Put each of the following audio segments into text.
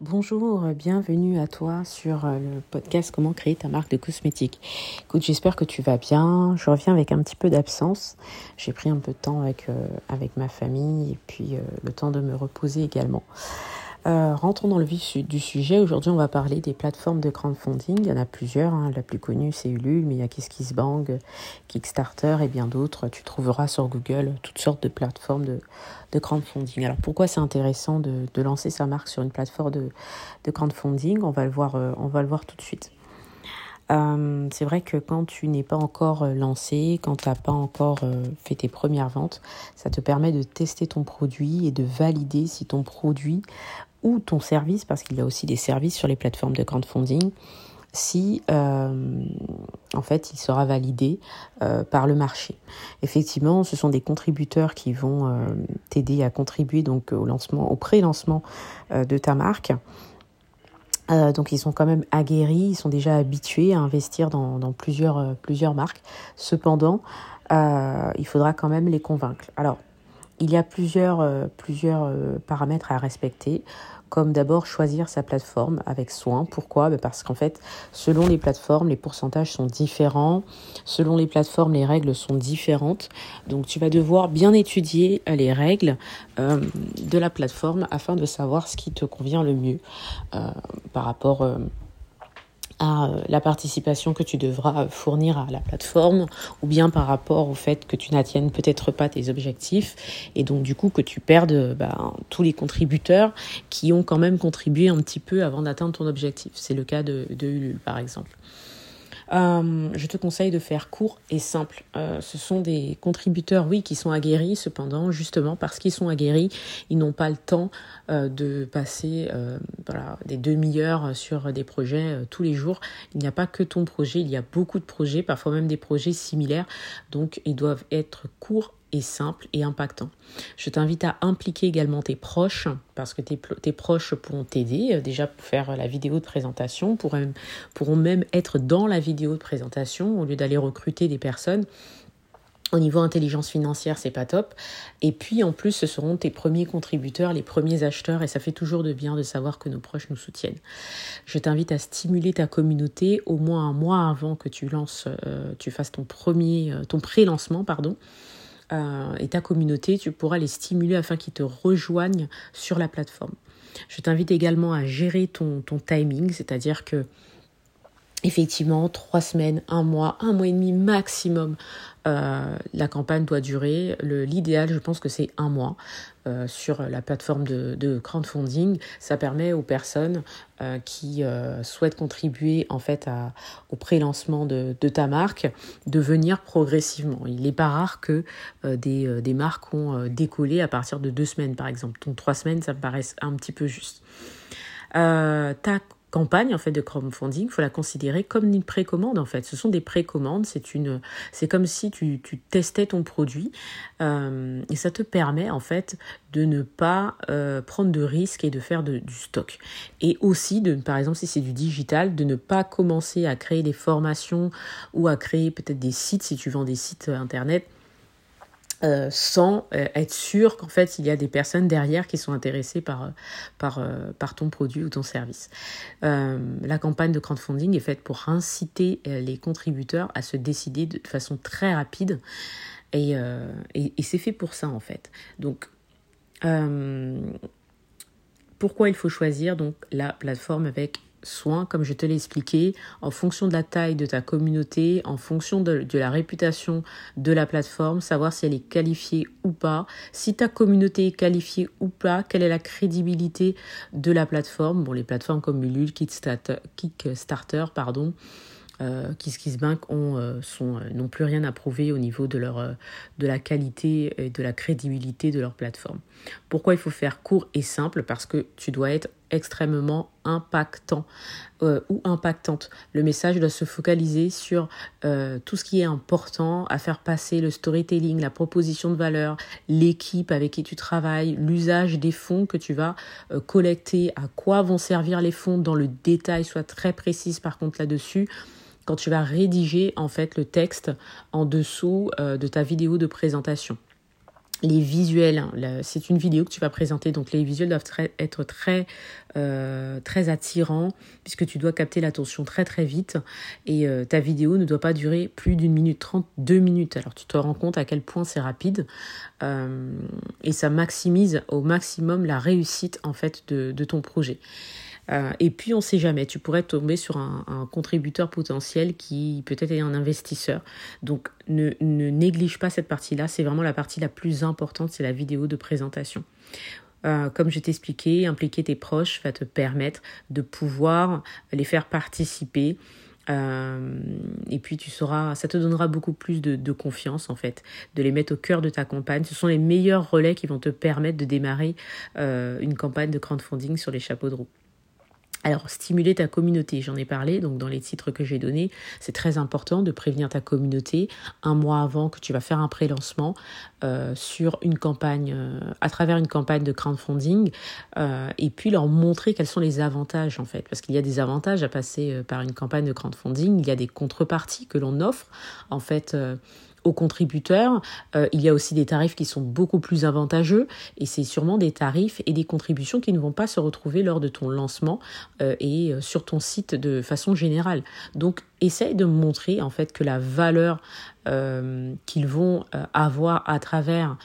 Bonjour, bienvenue à toi sur euh, le podcast Comment créer ta marque de cosmétiques. Écoute, j'espère que tu vas bien. Je reviens avec un petit peu d'absence. J'ai pris un peu de temps avec, euh, avec ma famille et puis euh, le temps de me reposer également. Euh, rentrons dans le vif du sujet. Aujourd'hui, on va parler des plateformes de crowdfunding. Il y en a plusieurs. Hein. La plus connue, c'est Ulule, mais il y a KissKissBank, Kickstarter et bien d'autres. Tu trouveras sur Google toutes sortes de plateformes de, crowdfunding. Alors, pourquoi c'est intéressant de, lancer sa marque sur une plateforme de, crowdfunding? On va, le voir, euh, on va le voir tout de suite. Euh, c'est vrai que quand tu n'es pas encore lancé, quand tu n'as pas encore fait tes premières ventes, ça te permet de tester ton produit et de valider si ton produit ou ton service, parce qu'il y a aussi des services sur les plateformes de crowdfunding, si euh, en fait il sera validé euh, par le marché. Effectivement, ce sont des contributeurs qui vont euh, t'aider à contribuer donc au lancement, au pré-lancement de ta marque. donc ils sont quand même aguerris, ils sont déjà habitués à investir dans, dans plusieurs, plusieurs marques. Cependant, il faudra quand même les convaincre. Alors, il y a plusieurs, plusieurs paramètres à respecter comme d'abord choisir sa plateforme avec soin. Pourquoi? Ben, Parce qu'en fait, selon les plateformes, les pourcentages sont différents. Selon les plateformes, les règles sont différentes. Donc tu vas devoir bien étudier euh, les règles euh, de la plateforme afin de savoir ce qui te convient le mieux euh, par rapport à euh, la participation que tu devras fournir à la plateforme ou bien par rapport au fait que tu n'attiennes peut-être pas tes objectifs et donc du coup que tu perdes bah, tous les contributeurs qui ont quand même contribué un petit peu avant d'atteindre ton objectif. C'est le cas de, de Ulule par exemple. Euh, je te conseille de faire court et simple. Euh, ce sont des contributeurs, oui, qui sont aguerris, cependant, justement parce qu'ils sont aguerris, ils n'ont pas le temps euh, de passer des demi-heures sur des projets tous les jours. Il n'y a pas que ton projet, il y a beaucoup de projets, parfois même des projets similaires, donc ils doivent être courts simple et impactant. Je t'invite à impliquer également tes proches parce que tes, proches pourront t'aider euh, déjà pour faire la vidéo de présentation, pourront, pourront même être dans la vidéo de présentation au lieu d'aller recruter des personnes. Au niveau intelligence financière, c'est pas top. Et puis en plus, ce seront tes premiers contributeurs, les premiers acheteurs, et ça fait toujours de bien de savoir que nos proches nous soutiennent. Je t'invite à stimuler ta communauté au moins un mois avant que tu lances, euh, tu fasses ton premier, euh, ton pré-lancement, pardon. Euh, et ta communauté, tu pourras les stimuler afin qu'ils te rejoignent sur la plateforme. Je t'invite également à gérer ton, ton timing, c'est-à-dire que effectivement, trois semaines, un mois, un mois et demi maximum, euh, la campagne doit durer. L'idéal, je pense que c'est un mois euh, sur la plateforme de, crowdfunding. Ça permet aux personnes euh, qui souhaitent contribuer en fait au pré-lancement de, ta marque de venir progressivement. Il n'est pas rare que des, marques ont décollé à partir de deux semaines, par exemple. Donc trois semaines, ça me paraît un petit peu juste. Campagne en fait de crowdfunding, il faut la considérer comme une précommande en fait. Ce sont des précommandes, c'est une, c'est comme si tu, tu, testais ton produit euh, et ça te permet en fait de ne pas euh, prendre de risques et de faire de, du stock. Et aussi de, par exemple si c'est du digital, de ne pas commencer à créer des formations ou à créer peut-être des sites si tu vends des sites internet euh, sans euh, être sûr qu'en fait il y a des personnes derrière qui sont intéressées par, euh, par, ton produit ou ton service. la campagne de crowdfunding est faite pour inciter les contributeurs à se décider de, façon très rapide et, et, et c'est fait pour ça en fait. Donc pourquoi il faut choisir donc la plateforme avec soin, comme je te l'ai expliqué, en fonction de la taille de ta communauté, en fonction de, la réputation de la plateforme, savoir si elle est qualifiée ou pas, si ta communauté est qualifiée ou pas, quelle est la crédibilité de la plateforme? Bon, les plateformes comme Ulule, Kickstarter, pardon, euh, KissKissBank ont, euh, sont, euh, n'ont plus rien à prouver au niveau de, leur, de la qualité et de la crédibilité de leur plateforme. Pourquoi il faut faire court et simple? Parce que tu dois être extrêmement impactant ou impactante. Le message doit se focaliser sur tout ce qui est important à faire passer, le storytelling, la proposition de valeur, l'équipe avec qui tu travailles, l'usage des fonds que tu vas collecter, à quoi vont servir les fonds dans le détail, soit très précise par contre là-dessus quand tu vas rédiger en fait le texte en dessous euh, de ta vidéo de présentation. Les visuels, hein, c'est une vidéo que tu vas présenter, donc les visuels doivent être très, euh, très attirants, puisque tu dois capter l'attention très très vite, et euh, ta vidéo ne doit pas durer plus d'une minute trente, deux minutes, alors tu te rends compte à quel point c'est rapide, euh, et ça maximise au maximum la réussite en fait de, de ton projet. Euh, et puis, on ne sait jamais, tu pourrais tomber sur un, contributeur potentiel qui peut-être est un investisseur. Donc, ne, néglige pas cette partie-là. C'est vraiment la partie la plus importante, c'est la vidéo de présentation. Euh, comme je t'ai expliqué, impliquer tes proches va te permettre de pouvoir les faire participer. Euh, et puis tu sauras, ça te donnera beaucoup plus de, confiance en fait, de les mettre au cœur de ta campagne. Ce sont les meilleurs relais qui vont te permettre de démarrer une campagne de crowdfunding sur les chapeaux de roue. Alors, stimuler ta communauté, j'en ai parlé, donc dans les titres que j'ai donnés, c'est très important de prévenir ta communauté un mois avant que tu vas faire un pré-lancement euh, sur une campagne, euh, à travers une campagne de crowdfunding, euh, et puis leur montrer quels sont les avantages en fait, parce qu'il y a des avantages à passer par une campagne de crowdfunding, il y a des contreparties que l'on offre. En fait aux contributeurs. Euh, il y a aussi des tarifs qui sont beaucoup plus avantageux et c'est sûrement des tarifs et des contributions qui ne vont pas se retrouver lors de ton lancement euh, et euh, sur ton site de façon générale. Donc essaye de montrer en fait que la valeur qu'ils vont avoir à travers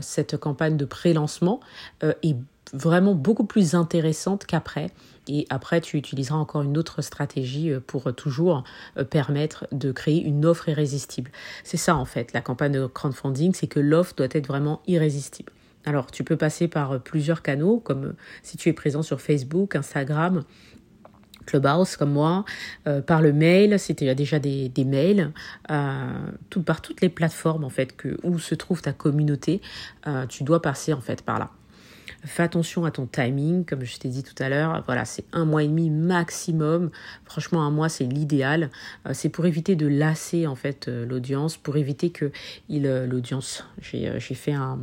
cette campagne de pré-lancement est vraiment beaucoup plus intéressante qu'après. Et après, tu utiliseras encore une autre stratégie euh, pour euh, toujours euh, permettre de créer une offre irrésistible. C'est ça en fait, la campagne de crowdfunding, c'est que l'offre doit être vraiment irrésistible. Alors, tu peux passer par plusieurs canaux, comme si tu es présent sur Facebook, Instagram, Clubhouse comme moi, par le mail, si tu as déjà des, mails, par toutes les plateformes en fait où se trouve ta communauté, tu dois passer en fait par là. Fais attention à ton timing, comme je t'ai dit tout à l'heure. Voilà, c'est un mois et demi maximum. Franchement, un mois, c'est l'idéal. Euh, c'est pour éviter de lasser en fait euh, l'audience, pour éviter que il euh, l'audience. J'ai fait un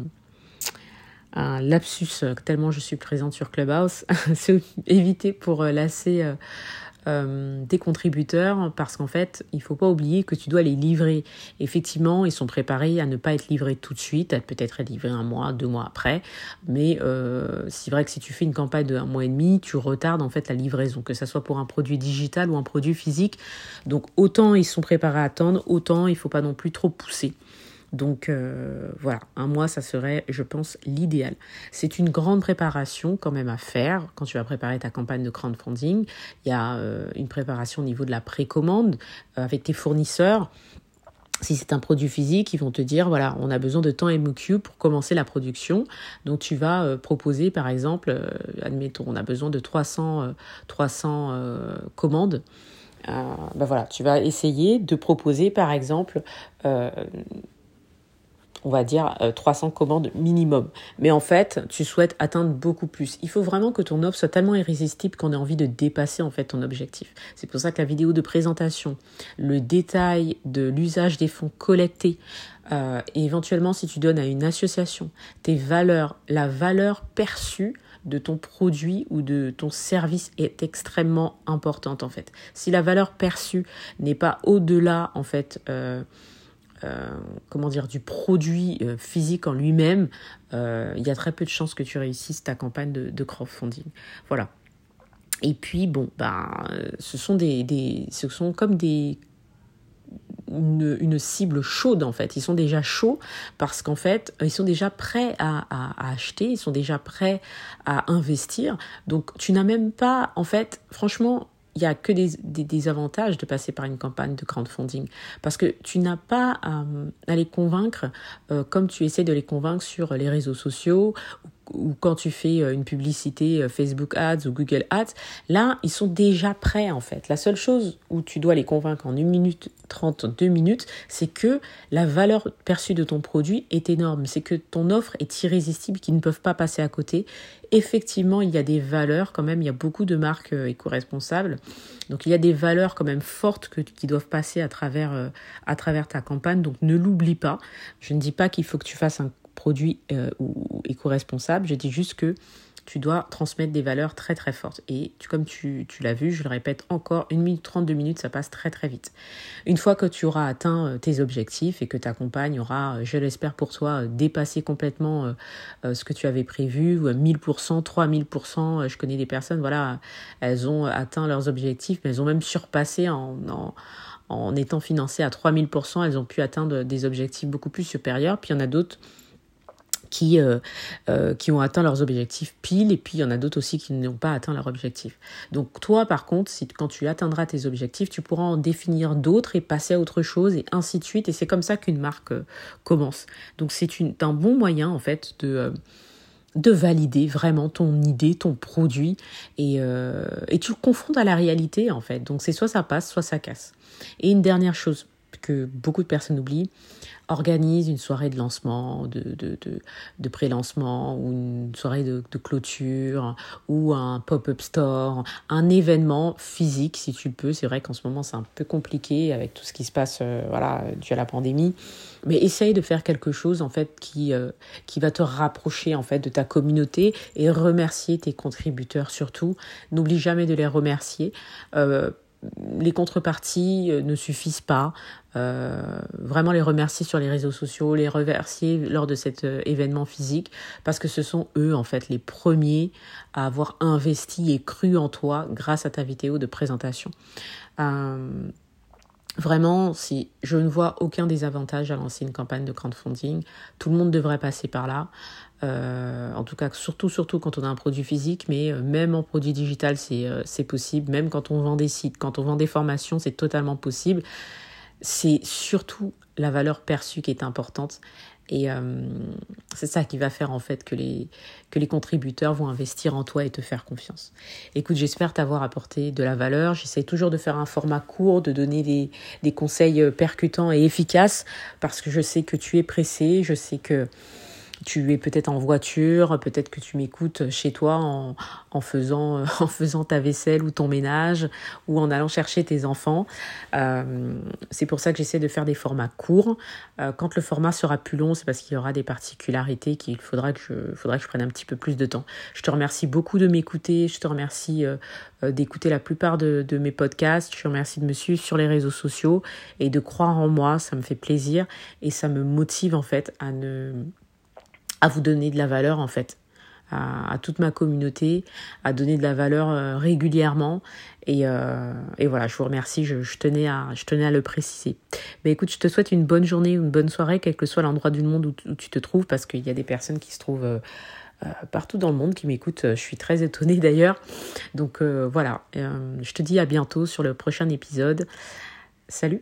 un lapsus tellement je suis présente sur Clubhouse, c'est éviter pour lasser euh, des contributeurs parce qu'en fait, il faut pas oublier que tu dois les livrer. Effectivement, ils sont préparés à ne pas être livrés tout de suite, à peut-être être livrés un mois, deux mois après. Mais euh, c'est vrai que si tu fais une campagne de un mois et demi, tu retardes en fait la livraison, que ce soit pour un produit digital ou un produit physique. Donc autant ils sont préparés à attendre, autant il faut pas non plus trop pousser. Donc euh, voilà, un mois, ça serait, je pense, l'idéal. C'est une grande préparation quand même à faire quand tu vas préparer ta campagne de crowdfunding. Il y a euh, une préparation au niveau de la précommande euh, avec tes fournisseurs. Si c'est un produit physique, ils vont te dire, voilà, on a besoin de temps MOQ pour commencer la production. Donc tu vas proposer, par exemple, admettons, on a besoin de 300, 300 commandes. ben voilà, tu vas essayer de proposer, par exemple, on va dire 300 euh, commandes minimum. Mais en fait, tu souhaites atteindre beaucoup plus. Il faut vraiment que ton offre soit tellement irrésistible qu'on ait envie de dépasser en fait ton objectif. C'est pour ça que la vidéo de présentation, le détail de l'usage des fonds collectés, euh, et éventuellement si tu donnes à une association tes valeurs, la valeur perçue de ton produit ou de ton service est extrêmement importante en fait. Si la valeur perçue n'est pas au-delà en fait euh, euh, comment dire, du produit euh, physique en lui-même, euh, il y a très peu de chances que tu réussisses ta campagne de, crowdfunding. Voilà. Et puis, bon, ben, ce sont des, des ce sont comme des une, cible chaude en fait. Ils sont déjà chauds parce qu'en fait, ils sont déjà prêts à, à, acheter, ils sont déjà prêts à investir. Donc tu n'as même pas, en fait, franchement, il n'y a que des, avantages de passer par une campagne de crowdfunding. Parce que tu n'as pas à, les convaincre euh, comme tu essaies de les convaincre sur les réseaux sociaux quand tu fais euh, une publicité euh, Facebook Ads ou Google Ads, là, ils sont déjà prêts en fait. La seule chose où tu dois les convaincre en 1 minute 30, 2 minutes, c'est que la valeur perçue de ton produit est énorme. C'est que ton offre est irrésistible, qu'ils ne peuvent pas passer à côté. Effectivement, il y a des valeurs quand même, il y a beaucoup de marques euh, éco-responsables. Donc il y a des valeurs quand même fortes qui doivent passer à travers, à travers ta campagne. Donc ne l'oublie pas. Je ne dis pas qu'il faut que tu fasses un produit euh, ou éco-responsable. Je dis juste que tu dois transmettre des valeurs très très fortes. Et comme tu, l'as vu, je le répète encore, une minute 32 minutes, ça passe très très vite. Une fois que tu auras atteint euh, tes objectifs et que ta compagne aura, euh, je l'espère pour toi, dépassé complètement ce que tu avais prévu, 1000%, 3000%, je connais des personnes, voilà, elles ont atteint leurs objectifs, mais elles ont même surpassé en, en en étant financées à 3000%, elles ont pu atteindre des objectifs beaucoup plus supérieurs. Puis il y en a d'autres qui, euh, euh, qui ont atteint leurs objectifs pile, et puis il y en a d'autres aussi qui n'ont pas atteint leur objectif. Donc toi, par contre, si, quand tu atteindras tes objectifs, tu pourras en définir d'autres et passer à autre chose, et ainsi de suite. Et c'est comme ça qu'une marque euh, commence. Donc c'est un bon moyen, en fait, de... de valider vraiment ton idée, ton produit, et, et tu le confrontes à la réalité, en fait. Donc c'est soit ça passe, soit ça casse. Et une dernière chose que beaucoup de personnes oublient, organise une soirée de lancement, de, de, de, pré-lancement, ou une soirée de, clôture, ou un pop-up store, un événement physique si tu peux. C'est vrai qu'en ce moment c'est un peu compliqué avec tout ce qui se passe euh, voilà, dû à la pandémie. Mais essaye de faire quelque chose en fait qui, euh, qui va te rapprocher en fait de ta communauté et remercier tes contributeurs surtout. N'oublie jamais de les remercier. Euh, les contreparties euh, ne suffisent pas. Euh, vraiment les remercier sur les réseaux sociaux, les remercier lors de cet euh, événement physique, parce que ce sont eux en fait les premiers à avoir investi et cru en toi grâce à ta vidéo de présentation. Vraiment, si je ne vois aucun désavantage à lancer une campagne de crowdfunding, tout le monde devrait passer par là. Euh, en tout cas, surtout, surtout quand on a un produit physique, mais euh, même en produit digital, euh, c'est possible. Même quand on vend des sites, quand on vend des formations, c'est totalement possible. C'est surtout la valeur perçue qui est importante. Et euh, c'est ça qui va faire en fait que les, que les contributeurs vont investir en toi et te faire confiance. Écoute, j'espère t'avoir apporté de la valeur. J'essaie toujours de faire un format court, de donner des, des conseils percutants et efficaces parce que je sais que tu es pressé, je sais que tu es peut-être en voiture, peut-être que tu m'écoutes chez toi en, en, faisant, ta vaisselle ou ton ménage ou en allant chercher tes enfants. Euh, c'est pour ça que j'essaie de faire des formats courts. Euh, quand le format sera plus long, c'est parce qu'il y aura des particularités qu'il faudra que, je, faudra que je prenne un petit peu plus de temps. Je te remercie beaucoup de m'écouter. Je te remercie euh, d'écouter la plupart de mes podcasts. Je te remercie de me suivre sur les réseaux sociaux et de croire en moi. Ça me fait plaisir et ça me motive en fait à ne à vous donner de la valeur en fait à, toute ma communauté, à donner de la valeur euh, régulièrement. Et, euh, et, voilà, je vous remercie, je, je, tenais à, je tenais à le préciser. Mais écoute, je te souhaite une bonne journée, une bonne soirée, quel que soit l'endroit du monde où, tu te trouves, parce qu'il y a des personnes qui se trouvent euh, partout dans le monde qui m'écoutent. Je suis très étonnée d'ailleurs. Donc voilà, je te dis à bientôt sur le prochain épisode. Salut